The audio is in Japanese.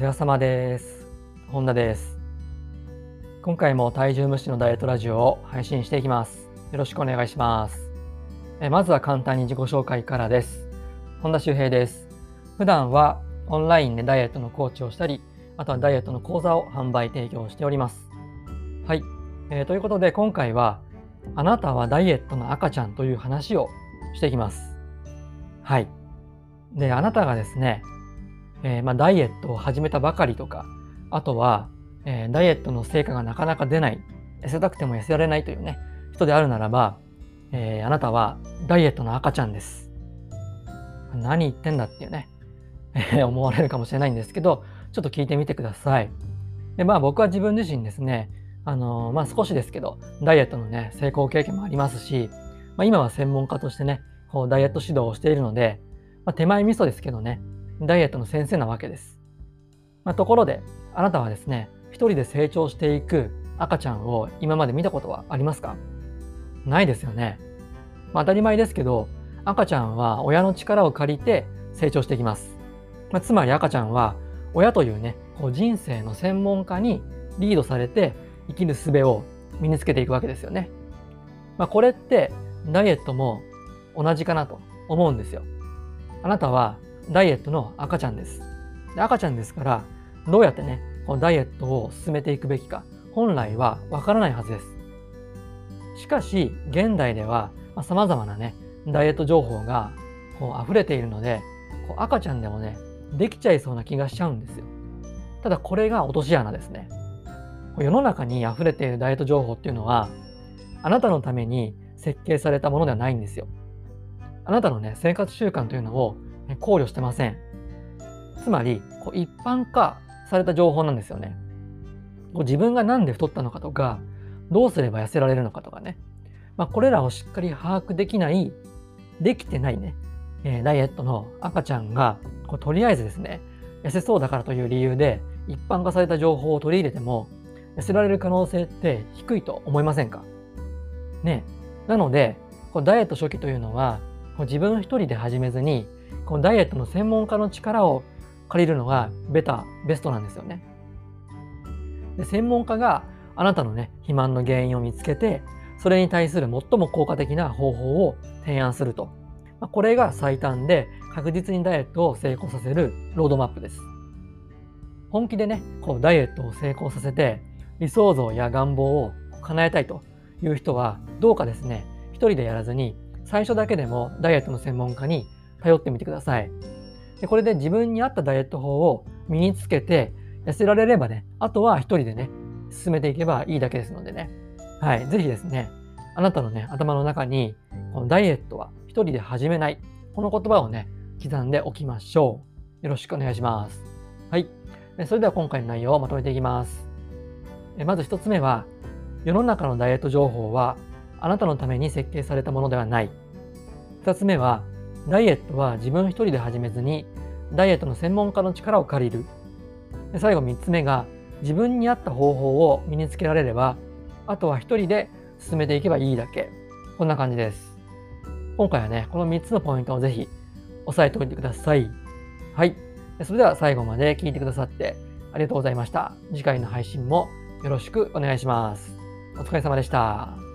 世話様です。本田です。今回も体重無視のダイエットラジオを配信していきます。よろしくお願いします。えまずは簡単に自己紹介からです。本田修平です。普段はオンラインでダイエットのコーチをしたり、あとはダイエットの講座を販売提供しております。はい。えーということで今回は、あなたはダイエットの赤ちゃんという話をしていきます。はい。で、あなたがですね、えーまあ、ダイエットを始めたばかりとか、あとは、えーダイエットの成果がなかなか出ない、痩せたくても痩せられないというね、人であるならば、えーあなたはダイエットの赤ちゃんです。何言ってんだっていうね、え 思われるかもしれないんですけど、ちょっと聞いてみてください。で、まあ僕は自分自身ですね、あのまあ少しですけど、ダイエットのね、成功経験もありますし、まあ、今は専門家としてね、こうダイエット指導をしているので、まあ、手前味噌ですけどね、ダイエットの先生なわけです。まあ、ところで、あなたはですね、一人で成長していく赤ちゃんを今まで見たことはありますか？ないですよね。まあ、当たり前ですけど、赤ちゃんは親の力を借りて成長していきます。まあ、つまり赤ちゃんは親というね、こう人生の専門家にリードされて生きる術を身につけていくわけですよね。まあ、これってダイエットも同じかなと思うんですよ。あなたはダイエットの赤ちゃんです。で赤ちゃんですから、どうやってね、このダイエットを進めていくべきか、本来はわからないはずです。しかし、現代では、まあ、様々なね、ダイエット情報がこう溢れているので、こう赤ちゃんでもね、できちゃいそうな気がしちゃうんですよ。ただこれが落とし穴ですね。世の中に溢れているダイエット情報っていうのは、あなたのために設計されたものではないんですよ。あなたのね、生活習慣というのを考慮してません。つまり、こう一般化された情報なんですよね。こう自分が何で太ったのかとか、どうすれば痩せられるのかとかね。まあ、これらをしっかり把握できない、できてないね、えーダイエットの赤ちゃんが、こうとりあえずですね、痩せそうだからという理由で、一般化された情報を取り入れても、痩せられる可能性って低いと思いませんか？ね。なので、こうダイエット初期というのは、自分一人で始めずに、こうダイエットの専門家の力を借りるのがベタ、ベストなんですよね。で専門家があなたのね、肥満の原因を見つけて、それに対する最も効果的な方法を提案すると。まあこれが最短で確実にダイエットを成功させるロードマップです。本気でね、こうダイエットを成功させて、理想像や願望を叶えたいという人は、どうかですね、一人でやらずに、最初だけでもダイエットの専門家に頼ってみてください。でこれで自分に合ったダイエット法を身につけて痩せられればね、あとは一人でね、進めていけばいいだけですのでね。はい、ぜひですね、あなたのね、頭の中に、このダイエットは一人で始めない。この言葉をね、刻んでおきましょう。よろしくお願いします。はい。それでは今回の内容をまとめていきます。まず一つ目は、世の中のダイエット情報はあなたのために設計されたものではない。二つ目は、ダイエットは自分一人で始めずに、ダイエットの専門家の力を借りる。で最後三つ目が、自分に合った方法を身につけられれば、あとは一人で進めていけばいいだけ。こんな感じです。今回はね、この3つのポイントをぜひ押さえておいてください。はい。それでは最後まで聞いてくださってありがとうございました。次回の配信もよろしくお願いします。お疲れ様でした。